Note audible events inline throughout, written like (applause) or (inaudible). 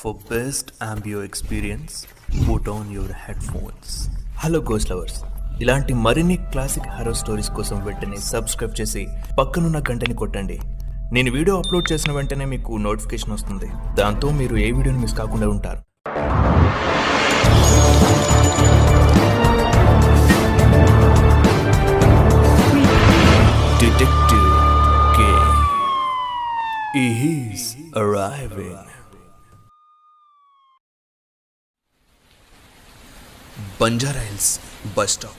For best ఆంబియో experience put on your headphones hello goes lovers ఇలాంటి మరిన్ని classic horror stories కోసం వెంటనే subscribe చేసి పక్కనున్న గంటని కొట్టండి. నేను వీడియో అప్లోడ్ చేసిన వెంటనే మీకు నోటిఫికేషన్ వస్తుంది. దాంతో మీరు ఏ వీడియోని మిస్ కాకుండా ఉంటారు. Detective K He's arriving Banjara Hills bus stop.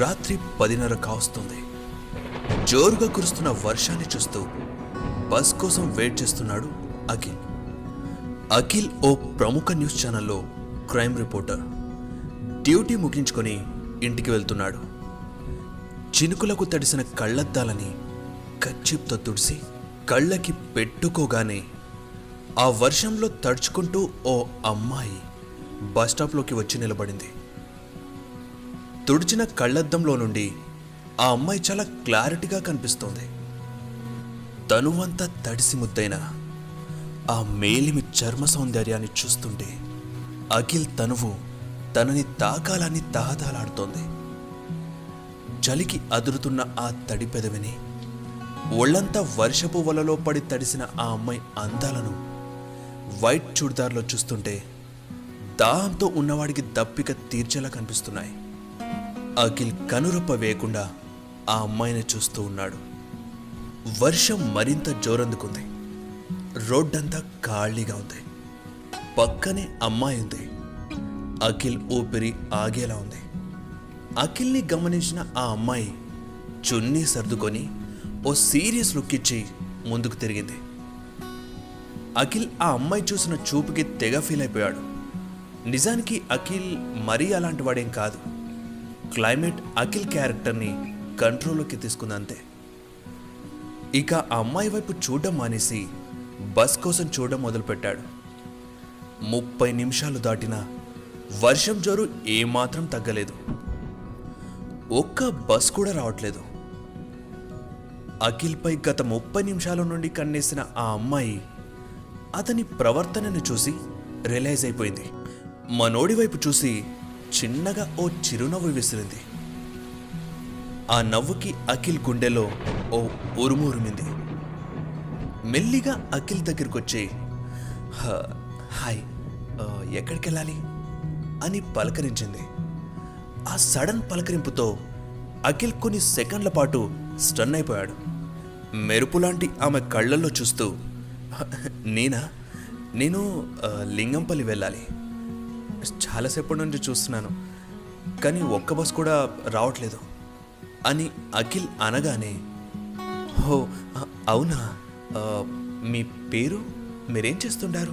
రాత్రి పదిన్నర కావస్తుంది. జోరుగా కురుస్తున్న వర్షాన్ని చూస్తూ బస్ కోసం వెయిట్ చేస్తున్నాడు అఖిల్. అఖిల్ ఓ ప్రముఖ న్యూస్ ఛానల్లో క్రైమ్ రిపోర్టర్. డ్యూటీ ముగించుకొని ఇంటికి వెళ్తున్నాడు. చినుకులకు తడిసిన కళ్ళద్దాలని కచ్చిప్తో తుడిసి కళ్ళకి పెట్టుకోగానే ఆ వర్షంలో తడుచుకుంటూ ఓ అమ్మాయి బస్ స్టాప్లోకి వచ్చి నిలబడింది. తుడిచిన కళ్ళద్దంలో నుండి ఆ అమ్మాయి చాలా క్లారిటీగా కనిపిస్తోంది. తనువంతా తడిసి ముద్దైన ఆ మేలిమి చర్మ సౌందర్యాన్ని చూస్తుంటే అఖిల్ తనువు తనని తాకాలని తహతలాడుతోంది చలికి అదురుతున్న ఆ తడి పెదవిని ఒళ్ళంతా వర్షపు వలలో పడి తడిసిన ఆ అమ్మాయి అందాలను వైట్ చూడిదార్లో చూస్తుంటే దాహంతో ఉన్నవాడికి దప్పిక తీర్చేలా కనిపిస్తున్నాయి. అఖిల్ కనురప్ప వేయకుండా ఆ అమ్మాయిని చూస్తూ ఉన్నాడు. వర్షం మరింత జోరందుకుంది. రోడ్డంతా ఖాళీగా ఉంది. పక్కనే అమ్మాయి ఉంది. అఖిల్ ఊపిరి ఆగేలా ఉంది. అఖిల్ని గమనించిన ఆ అమ్మాయి చున్నీ సర్దుకొని ఓ సీరియస్ లుక్ ఇచ్చి ముందుకు తిరిగింది. అఖిల్ ఆ అమ్మాయి చూసిన చూపుకి తెగ ఫీల్ అయిపోయాడు. నిజానికి అఖిల్ మరీ అలాంటి వాడేం కాదు. క్లైమేట్ అఖిల్ క్యారెక్టర్ని కంట్రోల్లోకి తీసుకుందంతే ఇక ఆ అమ్మాయి వైపు చూడడం మానేసి బస్ కోసం చూడడం మొదలుపెట్టాడు. ముప్పై నిమిషాలు దాటినా వర్షం జోరు ఏమాత్రం తగ్గలేదు. ఒక్క బస్ కూడా రావట్లేదు. అఖిల్పై గత ముప్పై నిమిషాల నుండి కన్నేసిన ఆ అమ్మాయి అతని ప్రవర్తనను చూసి రియలైజ్ అయిపోయింది. మనోడి వైపు చూసి చిన్నగా ఓ చిరునవ్వు విసిరింది. ఆ నవ్వుకి అఖిల్ గుండెలో ఓ ఉరుము ఉరిమింది మెల్లిగా అఖిల్ దగ్గరికి వచ్చి "హ, హాయ్ ఎక్కడికి వెళ్ళాలి అని పలకరించింది. ఆ సడన్ పలకరింపుతో అఖిల్ కొన్ని సెకండ్ల పాటు స్టన్ అయిపోయాడు. మెరుపు లాంటి ఆమె కళ్ళల్లో చూస్తూ నేనా? నేను లింగంపల్లి వెళ్ళాలి. చాలాసేపటి నుంచి చూస్తున్నాను. కానీ ఒక్క బస్ కూడా రావట్లేదు. అని అఖిల్ అనగానే హో అవునా? మీ పేరు? మీరేం చేస్తుంటారు?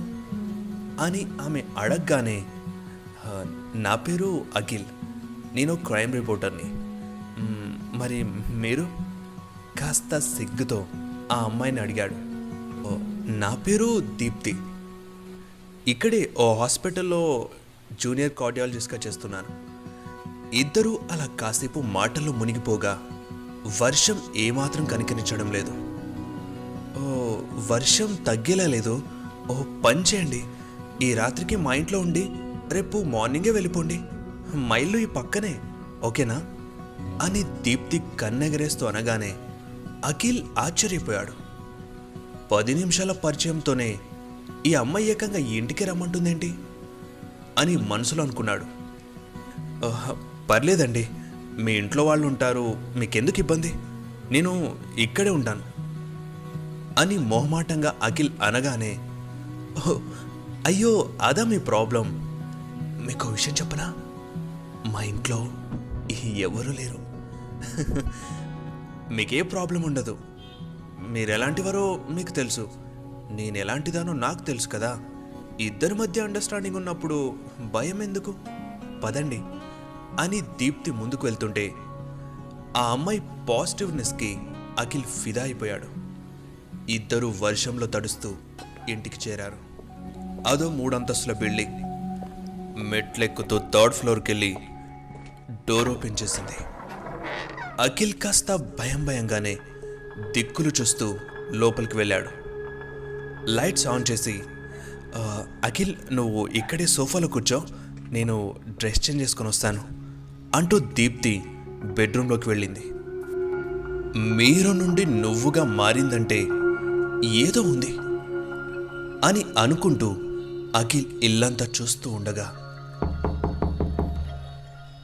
అని ఆమె అడగగానే నా పేరు అఖిల్. నేను క్రైమ్ రిపోర్టర్ని. మరి మీరు? కాస్త సిగ్గుతో ఆ అమ్మాయిని అడిగాడు. నా పేరు దీప్తి. ఇక్కడే ఓ హాస్పిటల్లో జూనియర్ కార్డియాలజిస్ట్గా చేస్తున్నాను. ఇద్దరూ అలా కాసేపు మాటల్లో మునిగిపోగా వర్షం ఏమాత్రం కనికరించడం లేదు. ఓ వర్షం తగ్గేలా లేదు. ఓ పని చేయండి. ఈ రాత్రికి మా ఇంట్లో ఉండి రేపు మార్నింగే వెళ్ళిపోండి. మైళ్ళు ఈ పక్కనే ఓకేనా? అని దీప్తి కన్నెగరేస్తూ అనగానే అఖిల్ ఆశ్చర్యపోయాడు. పది నిమిషాల పరిచయంతోనే ఈ అమ్మాయి ఏకంగా ఇంటికి రమ్మంటుందేంటి? అని మనసులో అనుకున్నాడు. పర్లేదండి. మీ ఇంట్లో వాళ్ళు ఉంటారు మీకెందుకు ఇబ్బంది? నేను ఇక్కడే ఉంటాను. అని మొహమాటంగా అఖిల్ అనగానే అయ్యో అదా మీ ప్రాబ్లం. మీకు విషయం చెప్పనా? మా ఇంట్లో ఎవరు లేరు. (laughs) మీకే ప్రాబ్లం ఉండదు. మీరు ఎలాంటివారో మీకు తెలుసు. నేను ఎలాంటిదానో నాకు తెలుసు కదా. ఇద్దరి మధ్య అండర్స్టాండింగ్ ఉన్నప్పుడు భయం ఎందుకు? పదండి. అని దీప్తి ముందుకు వెళ్తుంటే ఆ అమ్మాయి పాజిటివ్నెస్కి అఖిల్ ఫిదా అయిపోయాడు. ఇద్దరు వర్షంలో తడుస్తూ ఇంటికి చేరారు. అదో మూడంతస్తుల బిల్డింగ్ మెట్లెక్కుతూ థర్డ్ ఫ్లోర్కి వెళ్ళి డోర్ ఓపెన్ చేసింది. అఖిల్ కాస్త భయం భయంగానే దిక్కులు చూస్తూ లోపలికి వెళ్ళాడు. లైట్స్ ఆన్ చేసి అఖిల్ నువ్వు ఇక్కడే సోఫాలో కూర్చో. నేను డ్రెస్ చేంజ్ చేసుకొని వస్తాను. అంటూ దీప్తి బెడ్రూమ్లోకి వెళ్ళింది. మీరు నుండి నువ్వుగా మారిందంటే ఏదో ఉంది అని అనుకుంటూ అఖిల్ ఇల్లంతా చూస్తూ ఉండగా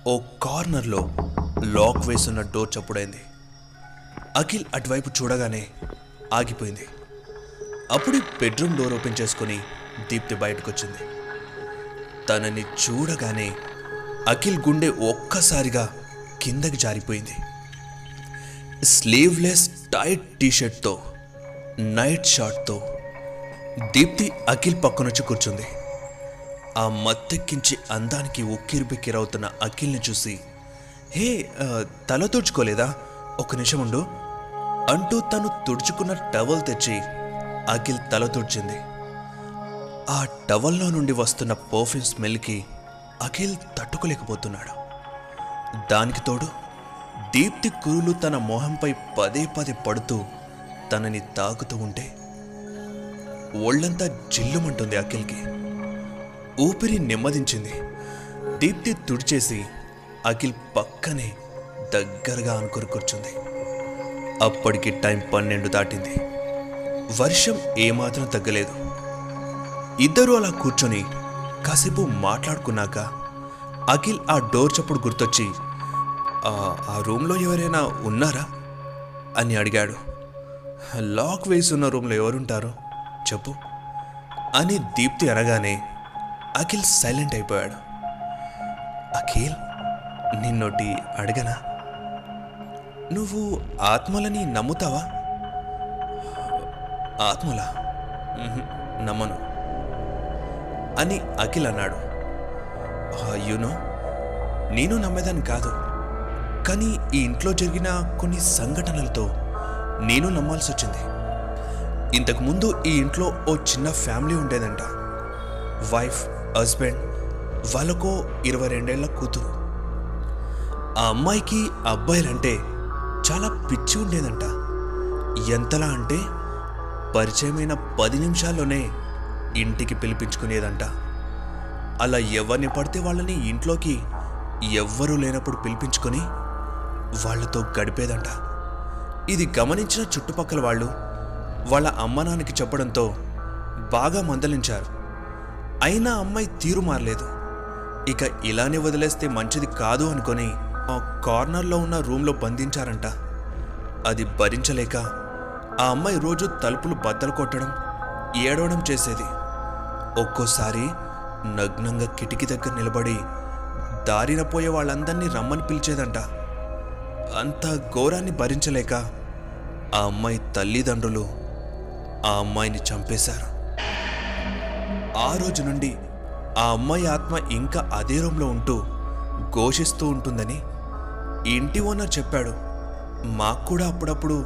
ఓ కార్నర్లో లాక్ వేసున్న డోర్ చప్పుడైంది. అఖిల్ అటువైపు చూడగానే ఆగిపోయింది. అప్పుడు బెడ్రూమ్ డోర్ ఓపెన్ చేసుకుని దీప్తి బయటకు వచ్చింది తనని చూడగానే అఖిల్ గుండె ఒక్కసారిగా కిందకి జారిపోయింది. స్లీవ్లెస్ టైట్ టీషర్ట్తో నైట్ షార్ట్తో దీప్తి అఖిల్ పక్కనొచ్చి కూర్చుంది. ఆ మత్తెక్కించి అందానికి ఉక్కిరిబిక్కిరవుతున్న అఖిల్ని చూసి హే తల తుడుచుకోలేదా? ఒక నిమిషం ఉండు. అంటూ తను తుడుచుకున్న టవల్ తెచ్చి అఖిల్ తల తుడిచింది. ఆ టవల్లో నుండి వస్తున్న పర్ఫ్యూమ్ స్మెల్కి అఖిల్ తట్టుకోలేకపోతున్నాడు. దానికి తోడు దీప్తి కురులు తన మొహంపై పదే పదే పడుతూ తనని తాకుతూ ఉంటే ఒళ్ళంతా జిల్లుమంటుంది అఖిల్కి. ఊపిరి నెమ్మదించింది. దీప్తి తుడిచేసి అఖిల్ పక్కనే దగ్గరగా అనుకుని కూర్చుంది. అప్పటికి టైం పన్నెండు దాటింది. వర్షం ఏమాత్రం తగ్గలేదు. ఇద్దరూ అలా కూర్చొని కాసేపు మాట్లాడుకున్నాక అఖిల్ ఆ డోర్ చప్పుడు గుర్తొచ్చి "ఆ, రూమ్లో ఎవరైనా ఉన్నారా? అని అడిగాడు. లాక్ వేసి ఉన్న రూమ్లో ఎవరుంటారు? చెప్పు. అని దీప్తి అనగానే అఖిల్ సైలెంట్ అయిపోయాడు. అఖిల్ నిన్నోటి అడగనా? నువ్వు ఆత్మలని నమ్ముతావా? ఆత్మలా? నమ్మను. అని అఖిల్ అన్నాడు. యూనో నేను నమ్మేదాన్ని కాదు. కానీ ఈ ఇంట్లో జరిగిన కొన్ని సంఘటనలతో నేను నమ్మాల్సి వచ్చింది. ఇంతకుముందు ఈ ఇంట్లో ఓ చిన్న ఫ్యామిలీ ఉండేదంట. వైఫ్ హస్బెండ్ వాళ్ళకో ఇరవై రెండేళ్ళ కూతురు. ఆ అమ్మాయికి అబ్బాయిలంటే చాలా పిచ్చి ఉండేదంట. ఎంతలా అంటే పరిచయమైన పది నిమిషాల్లోనే ఇంటికి పిలిపించుకునేదంట. అలా ఎవరిని పడితే వాళ్ళని ఇంట్లోకి ఎవ్వరూ లేనప్పుడు పిలిపించుకొని వాళ్ళతో గడిపేదంట. ఇది గమనించిన చుట్టుపక్కల వాళ్ళు వాళ్ళ అమ్మనానికి చెప్పడంతో బాగా మందలించారు. అయినా అమ్మాయి తీరు మారలేదు. ఇక ఇలానే వదిలేస్తే మంచిది కాదు అనుకొని ఆ కార్నర్లో ఉన్న రూమ్లో బంధించారంట. అది భరించలేక ఆ అమ్మాయి రోజు తలుపులు బద్దలు కొట్టడం ఏడవడం చేసేది. ఒక్కోసారి నగ్నంగా కిటికీ దగ్గర నిలబడి దారిన పోయే వాళ్ళందరినీ రమ్మని పిలిచేదంట. అంత ఘోరాన్ని భరించలేక ఆ అమ్మాయి తల్లిదండ్రులు ఆ అమ్మాయిని చంపేశారు. ఆ రోజు నుండి ఆ అమ్మాయి ఆత్మ ఇంకా అదే రూమ్లో ఉంటూ ఘోషిస్తూ ఉంటుందని ఇంటి ఓనర్ చెప్పాడు. మాకు కూడా అప్పుడప్పుడు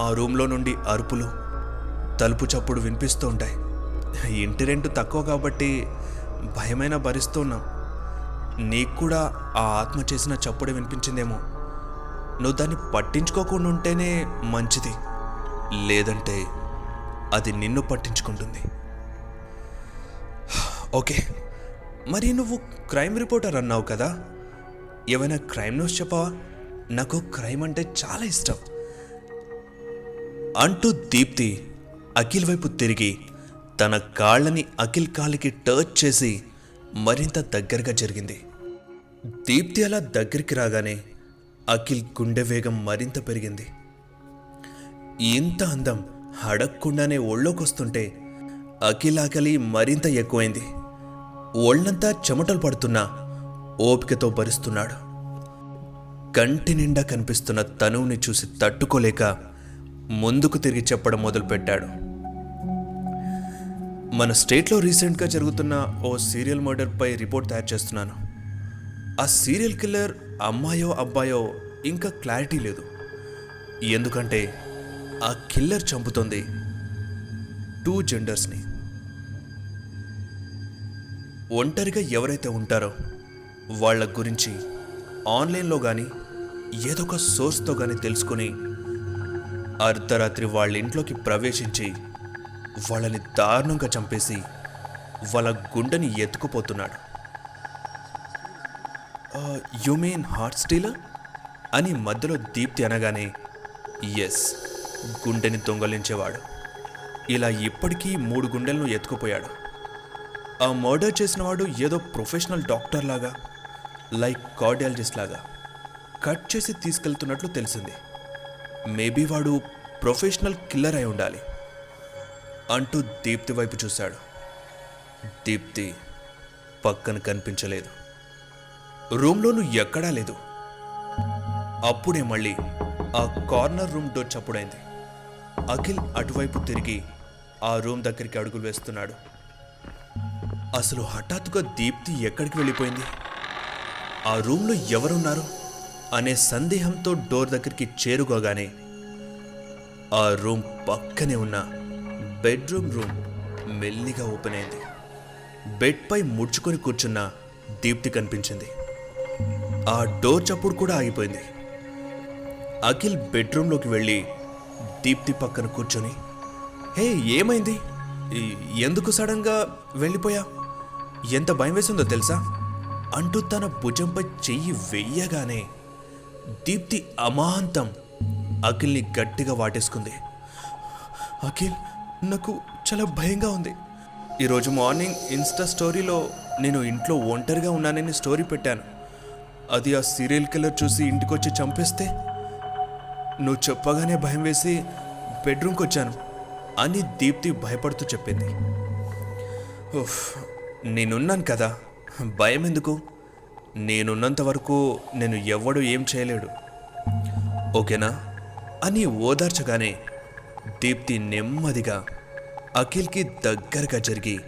ఆ రూమ్లో నుండి అరుపులు తలుపు చప్పుడు వినిపిస్తూ ఉంటాయి. ఇంటి రెంట్ తక్కువ కాబట్టి భయమైన భరిస్తూ ఉన్నాం. నీకు కూడా ఆ ఆత్మ చేసిన చప్పుడు వినిపించిందేమో. నువ్వు దాన్ని పట్టించుకోకుండా ఉంటేనే మంచిది. లేదంటే అది నిన్ను పట్టించుకుంటుంది. ఓకే. మరి నువ్వు క్రైమ్ రిపోర్టర్ అన్నావు కదా? ఏమైనా క్రైమ్ న్యూస్ చెప్పవా? నాకు క్రైమ్ అంటే చాలా ఇష్టం. అంటూ దీప్తి అఖిల్ వైపు తిరిగి తన కాళ్ళని అఖిల్ కాలికి టచ్ చేసి మరింత దగ్గరగా జరిగింది. దీప్తి అలా దగ్గరికి రాగానే అఖిల్ గుండె వేగం మరింత పెరిగింది. ఇంత అందం అడగకుండానే ఒళ్ళోకొస్తుంటే అఖిల్ ఆకలి మరింత ఎక్కువైంది. ఒళ్ళంతా చెమటలు పడుతున్నా ఓపికతో భరిస్తున్నాడు. కంటి నిండా కనిపిస్తున్న తనువుని చూసి తట్టుకోలేక ముందుకు తిరిగి చెప్పడం మొదలుపెట్టాడు. మన స్టేట్లో రీసెంట్గా జరుగుతున్న ఓ సీరియల్ మర్డర్పై రిపోర్ట్ తయారు చేస్తున్నాను. ఆ సీరియల్ కిల్లర్ అమ్మాయో అబ్బాయో ఇంకా క్లారిటీ లేదు. ఎందుకంటే ఆ కిల్లర్ చంపుతుంది టూ జెండర్స్ని. ఒంటరిగా ఎవరైతే ఉంటారో వాళ్ళ గురించి ఆన్లైన్లో కానీ ఏదో ఒక సోర్స్తో కానీ తెలుసుకొని అర్ధరాత్రి వాళ్ళ ఇంట్లోకి ప్రవేశించి వాళ్ళని దారుణంగా చంపేసి వాళ్ళ గుండెని ఎత్తుకుపోతున్నాడు. యు మీన్ హార్ట్ స్టీలర్ అని మధ్యలో దీప్తి అనగానే ఎస్ గుండెని దొంగలించేవాడు. ఇలా ఇప్పటికీ మూడు గుండెలను ఎత్తుకుపోయాడు. ఆ మర్డర్ చేసినవాడు ఏదో ప్రొఫెషనల్ డాక్టర్ లాగా లైక్ కార్డియాలజిస్ట్ లాగా కట్ చేసి తీసుకెళ్తున్నట్లు తెలిసింది. మేబీ వాడు ప్రొఫెషనల్ కిల్లర్ అయి ఉండాలి. అంటూ దీప్తి వైపు చూశాడు. దీప్తి పక్కన కనిపించలేదు. రూమ్లోనూ ఎక్కడా లేదు. అప్పుడే మళ్ళీ ఆ కార్నర్ రూమ్ డోర్ చప్పుడైంది. అఖిల్ అటువైపు తిరిగి ఆ రూమ్ దగ్గరికి అడుగులు వేస్తున్నాడు. అసలు హఠాత్తుగా దీప్తి ఎక్కడికి వెళ్ళిపోయింది? ఆ రూమ్లో ఎవరున్నారు అనే సందేహంతో డోర్ దగ్గరికి చేరుకోగానే ఆ రూమ్ పక్కనే ఉన్న బెడ్రూమ్ రూమ్ మెల్లిగా ఓపెన్ అయింది. బెడ్పై ముడుచుకొని కూర్చున్న దీప్తి కనిపించింది. ఆ డోర్ చప్పుడు కూడా ఆగిపోయింది. అఖిల్ బెడ్రూమ్లోకి వెళ్ళి దీప్తి పక్కన కూర్చొని హే ఏమైంది? ఎందుకు సడన్గా వెళ్ళిపోయా? ఎంత భయం వేసిందో తెలుసా? అంటూ తన భుజంపై చెయ్యి వెయ్యగానే దీప్తి అమాంతం అఖిల్ని గట్టిగా వాటేసుకుంది. అఖిల్ నాకు చాలా భయంగా ఉంది. ఈరోజు మార్నింగ్ ఇన్స్టా స్టోరీలో నేను ఇంట్లో ఒంటరిగా ఉన్నానని స్టోరీ పెట్టాను. అది ఆ సీరియల్ కిల్లర్ చూసి ఇంటికొచ్చి చంపేస్తే నువ్వు చెప్పగానే భయం వేసి బెడ్రూమ్కి వచ్చాను అని దీప్తి భయపడుతూ చెప్పింది. ఉఫ్, నేనున్నాను కదా. భయం ఎందుకు నేనున్నంత వరకు నేను ఎవడు ఏం చేయలేడు. ఓకేనా? అని ఓదార్చగానే దీప్తి నెమ్మదిగా అఖిల్కి దగ్గరగా జరిగి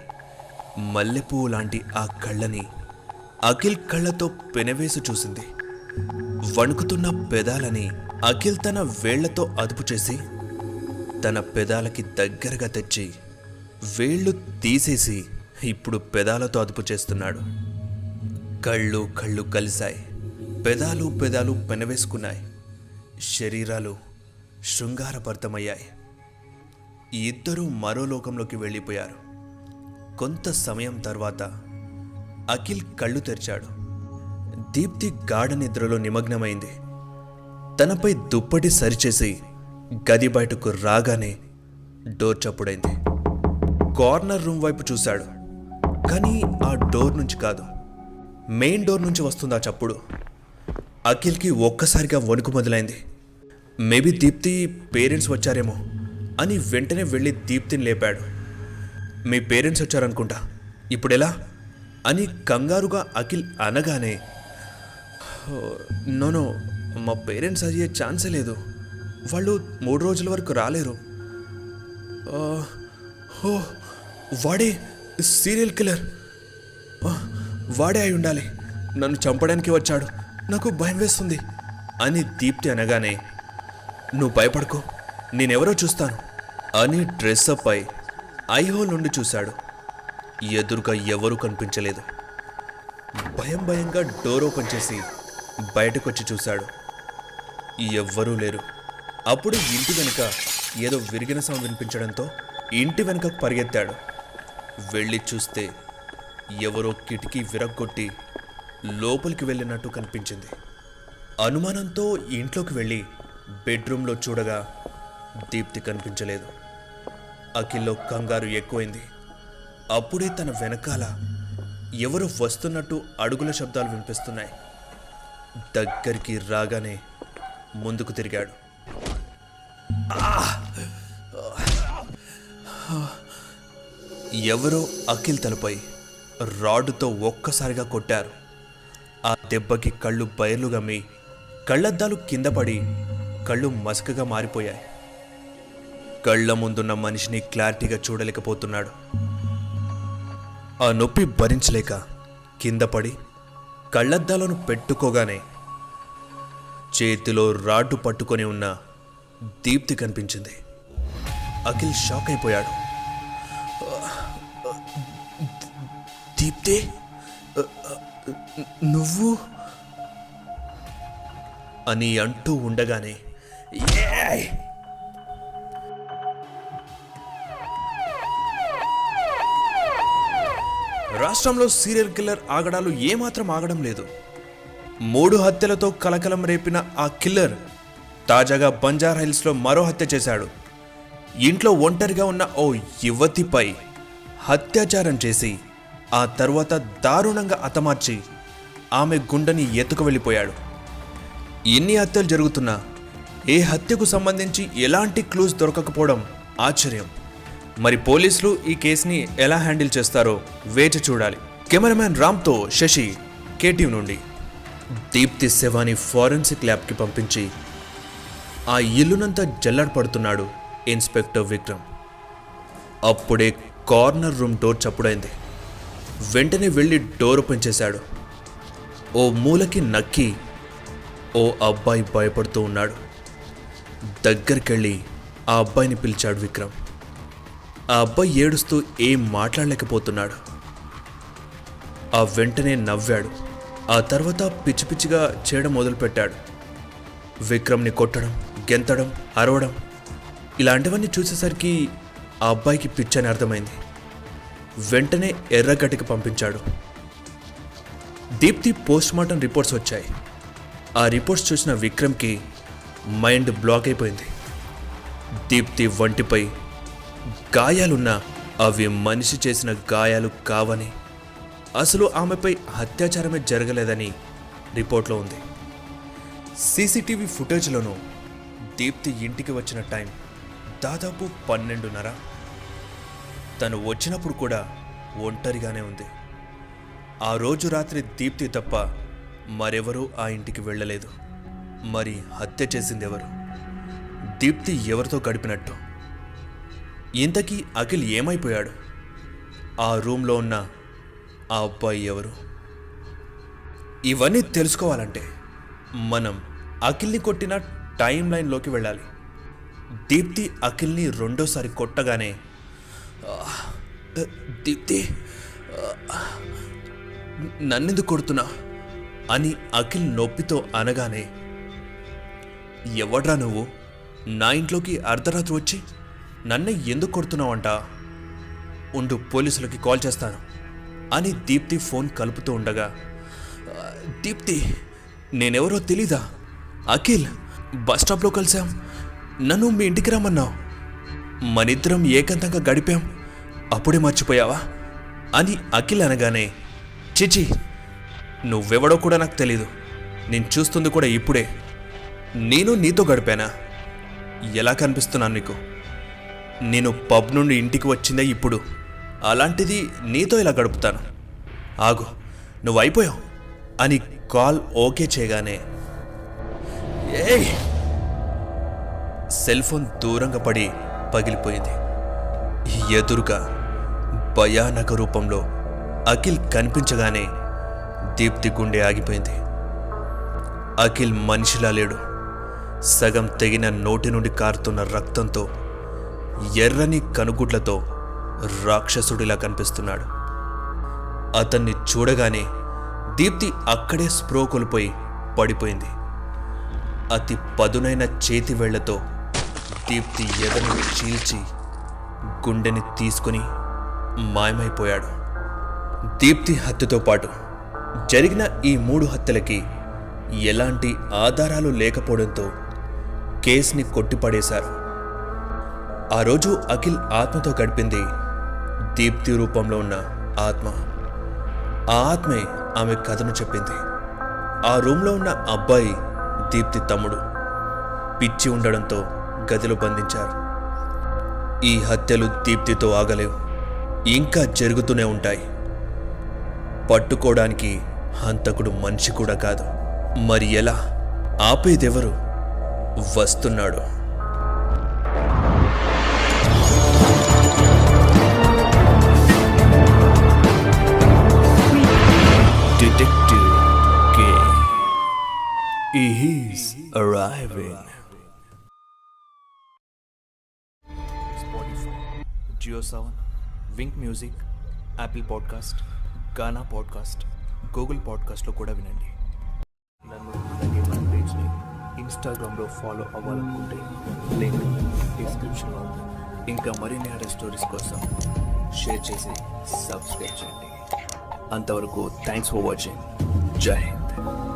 మల్లెపువ్వు లాంటి ఆ కళ్ళని అఖిల్ కళ్ళతో పెనవేసి చూసింది. వణుకుతున్న పెదాలని అఖిల్ తన వేళ్ళతో అదుపు చేసి తన పెదాలకి దగ్గరగా తెచ్చి వేళ్ళు తీసేసి ఇప్పుడు పెదాలతో అదుపు చేస్తున్నాడు. కళ్ళు కళ్ళు కలిశాయి. పెదాలు పెదాలు పెనవేసుకున్నాయి. శరీరాలు శృంగారభరితమయ్యాయి. ఇద్దరూ మరో లోకంలోకి వెళ్ళిపోయారు. కొంత సమయం తర్వాత అఖిల్ కళ్ళు తెరిచాడు. దీప్తి గాఢ నిద్రలో నిమగ్నమైంది. తనపై దుప్పటి సరిచేసి గది బయటకు రాగానే డోర్ చప్పుడైంది. కార్నర్ రూమ్ వైపు చూశాడు. కానీ ఆ డోర్ నుంచి కాదు. మెయిన్ డోర్ నుంచి వస్తుంది ఆ చప్పుడు. అఖిల్కి ఒక్కసారిగా వణుకు మొదలైంది. మేబీ దీప్తి పేరెంట్స్ వచ్చారేమో. అని వెంటనే వెళ్ళి దీప్తిని లేపాడు. మీ పేరెంట్స్ వచ్చారనుకుంటా. ఇప్పుడు ఎలా అని కంగారుగా అఖిల్ అనగానే నోనో మా పేరెంట్స్ అయ్యే ఛాన్సే లేదు. వాళ్ళు మూడు రోజుల వరకు రాలేరు. ఓ వాడే సీరియల్ కిల్లర్. వాడే అయి ఉండాలి. నన్ను చంపడానికి వచ్చాడు. నాకు భయం వేస్తుంది. అని దీప్తి అనగానే నువ్వు భయపడకు. నేనెవరో చూస్తాను. అని డ్రెస్అప్ అయి ఐహోల్ నుండి చూశాడు. ఎదురుగా ఎవరూ కనిపించలేదు. భయం భయంగా డోర్ ఓపెన్ చేసి బయటకొచ్చి చూశాడు. ఎవ్వరూ లేరు. అప్పుడు ఇంటి వెనుక ఏదో విరిగిన సౌండ్ వినిపించడంతో ఇంటి వెనుకకు పరిగెత్తాడు. వెళ్ళి చూస్తే ఎవరో కిటికీ విరగ్గొట్టి లోపలికి వెళ్ళినట్టు కనిపించింది. అనుమానంతో ఇంట్లోకి వెళ్ళి బెడ్రూమ్లో చూడగా దీప్తి కనిపించలేదు. అఖిల్లో కంగారు ఎక్కువైంది. అప్పుడే తన వెనకాల ఎవరు వస్తున్నట్టు అడుగుల శబ్దాలు వినిపిస్తున్నాయి. దగ్గరికి రాగానే ముందుకు తిరిగాడు. ఎవరో అఖిల్ తలపై రాడ్డుతో ఒక్కసారిగా కొట్టారు. ఆ దెబ్బకి కళ్ళు బయర్లు గమ్మి కళ్ళద్దాలు కింద పడి కళ్ళు మసకగా మారిపోయాయి. కళ్ళ ముందున్న మనిషిని క్లారిటీగా చూడలేకపోతున్నాడు. ఆ నొప్పి భరించలేక కింద పడి కళ్ళద్దాలను పెట్టుకోగానే చేతిలో రాడ్డు పట్టుకొని ఉన్న దీప్తి కనిపించింది. అఖిల్ షాక్ అయిపోయాడు. దీప్తి? నువ్వు? అని అంటూ ఉండగానే "ఏయ్!" రాష్ట్రంలో సీరియల్ కిల్లర్ ఆగడాలు ఏమాత్రం ఆగడం లేదు. మూడు హత్యలతో కలకలం రేపిన ఆ కిల్లర్ తాజాగా బంజారా హిల్స్లో మరో హత్య చేశాడు. ఇంట్లో ఒంటరిగా ఉన్న ఓ యువతిపై అత్యాచారం చేసి ఆ తర్వాత దారుణంగా హతమార్చి ఆమె గుండెని ఎత్తుకు వెళ్ళిపోయాడు. ఎన్ని హత్యలు జరుగుతున్నా ఏ హత్యకు సంబంధించి ఎలాంటి క్లూస్ దొరకకపోవడం ఆశ్చర్యం. మరి పోలీసులు ఈ కేసుని ఎలా హ్యాండిల్ చేస్తారో వేచి చూడాలి. కెమెరామ్యాన్ రామ్తో శశి కేటీవ్ నుండి. దీప్తి శవాని ఫారెన్సిక్ ల్యాబ్కి పంపించి ఆ ఇల్లునంతా జల్లడపడుతున్నాడు ఇన్స్పెక్టర్ విక్రమ్. అప్పుడే కార్నర్ రూమ్ డోర్ చప్పుడైంది. వెంటనే వెళ్ళి డోర్ ఓపెన్ చేశాడు. ఓ మూలకి నక్కి ఓ అబ్బాయి భయపడుతూ ఉన్నాడు. దగ్గరికెళ్ళి ఆ అబ్బాయిని పిలిచాడు విక్రమ్. ఆ అబ్బాయి ఏడుస్తూ ఏం మాట్లాడలేకపోతున్నాడు. ఆ వెంటనే నవ్వాడు. ఆ తర్వాత పిచ్చి పిచ్చిగా చేయడం మొదలుపెట్టాడు. విక్రమ్ని కొట్టడం గెంతడం అరవడం ఇలాంటివన్నీ చూసేసరికి ఆ అబ్బాయికి పిచ్చని అర్థమైంది. వెంటనే ఎర్రగడ్డకి పంపించాడు. దీప్తి పోస్ట్ మార్టం రిపోర్ట్స్ వచ్చాయి. ఆ రిపోర్ట్స్ చూసిన విక్రమ్కి మైండ్ బ్లాక్ అయిపోయింది. దీప్తి వంటిపై గాయాలున్నా అవి మనిషి చేసిన గాయాలు కావని. అసలు ఆమెపై అత్యాచారమే జరగలేదని రిపోర్ట్లో ఉంది. సీసీటీవీ ఫుటేజ్లోనూ దీప్తి ఇంటికి వచ్చిన టైం దాదాపు పన్నెండున్నర. తను వచ్చినప్పుడు కూడా ఒంటరిగానే ఉంది. ఆ రోజు రాత్రి దీప్తి తప్ప మరెవరూ ఆ ఇంటికి వెళ్ళలేదు. మరి హత్య చేసింది ఎవరు దీప్తి ఎవరితో గడిపినట్టు? ఇంతకీ అఖిల్ ఏమైపోయాడు? ఆ రూమ్లో ఉన్న ఆ అబ్బాయి ఎవరు? ఇవన్నీ తెలుసుకోవాలంటే మనం అఖిల్ని కొట్టిన టైం లైన్లోకి వెళ్ళాలి. దీప్తి అఖిల్ని రెండోసారి కొట్టగానే దీప్తి నన్నెందుకు కొడుతున్నా? అని అఖిల్ నొప్పితో అనగానే ఎవడ్రా నువ్వు? నా ఇంట్లోకి అర్ధరాత్రి వచ్చి నన్నే ఎందుకు కొడుతున్నావంట? ఉండు పోలీసులకి కాల్ చేస్తాను. అని దీప్తి ఫోన్ కలుపుతూ ఉండగా దీప్తి నేనెవరో తెలీదా? అఖిల్ బస్ స్టాప్లో కలిసాం నన్ను మీ ఇంటికి రమ్మన్నావు. మనిద్దరం ఏకాంతంగా గడిపాం. అప్పుడే మర్చిపోయావా? అని అఖిల్ అనగానే చిచి నువ్వెవడో కూడా నాకు తెలీదు. నేను చూస్తుంది కూడా ఇప్పుడే. నేను నీతో గడిపానా? ఎలా కనిపిస్తున్నాను నీకు? నేను పబ్ నుండి ఇంటికి వచ్చిందే ఇప్పుడు. అలాంటిది నీతో ఇలా గడుపుతాను. ఆగు నువ్వు అయిపోయావు. అని కాల్ ఓకే చేయగానే ఏయ్! సెల్ ఫోన్ దూరంగా పడి పగిలిపోయింది. ఎదురుగా భయానక రూపంలో అఖిల్ కనిపించగానే దీప్తి గుండె ఆగిపోయింది. అఖిల్ మనిషిలా లేడు. సగం తెగిన నోటి నుండి కారుతున్న రక్తంతో ఎర్రని కనుగుడ్లతో రాక్షసుడిలా కనిపిస్తున్నాడు. అతన్ని చూడగానే దీప్తి అక్కడే స్ప్రో కోల్పోయి పడిపోయింది. అతి పదునైన చేతి వేళ్ళతో దీప్తి ఎదను చీల్చి గుండెని తీసుకుని మాయమైపోయాడు. దీప్తి హత్యతో పాటు జరిగిన ఈ మూడు హత్యలకి ఎలాంటి ఆధారాలు లేకపోవడంతో కేసుని కొట్టిపడేశారు. ఆ రోజు అఖిల్ ఆత్మతో గడిపింది దీప్తి రూపంలో ఉన్న ఆత్మ. ఆ ఆత్మే ఆమె కథను చెప్పింది. ఆ రూమ్లో ఉన్న అబ్బాయి దీప్తి తమ్ముడు. పిచ్చి ఉండడంతో గదిలో బంధించారు. ఈ హత్యలు దీప్తితో ఆగలేవు. ఇంకా జరుగుతూనే ఉంటాయి. పట్టుకోవడానికి హంతకుడు మనిషి కూడా కాదు. మరి ఎలా? ఆపేదెవరు? వస్తున్నాడు. He's arriving. Spotify JioSaavn Wynk music Apple podcast Gaana podcast Google పాడ్కాస్ట్లో కూడా వినండి నన్ను అలాగే మన పేజ్ని ఇన్స్టాగ్రామ్లో ఫాలో అవ్వాలనుకుంటే లింక్ డిస్క్రిప్షన్లో ఉంది ఇంకా మరిన్ని హెడర్ స్టోరీస్ కోసం షేర్ చేసి సబ్స్క్రైబ్ చేయండి అంతవరకు థ్యాంక్స్ ఫర్ వాచింగ్ జై హింద్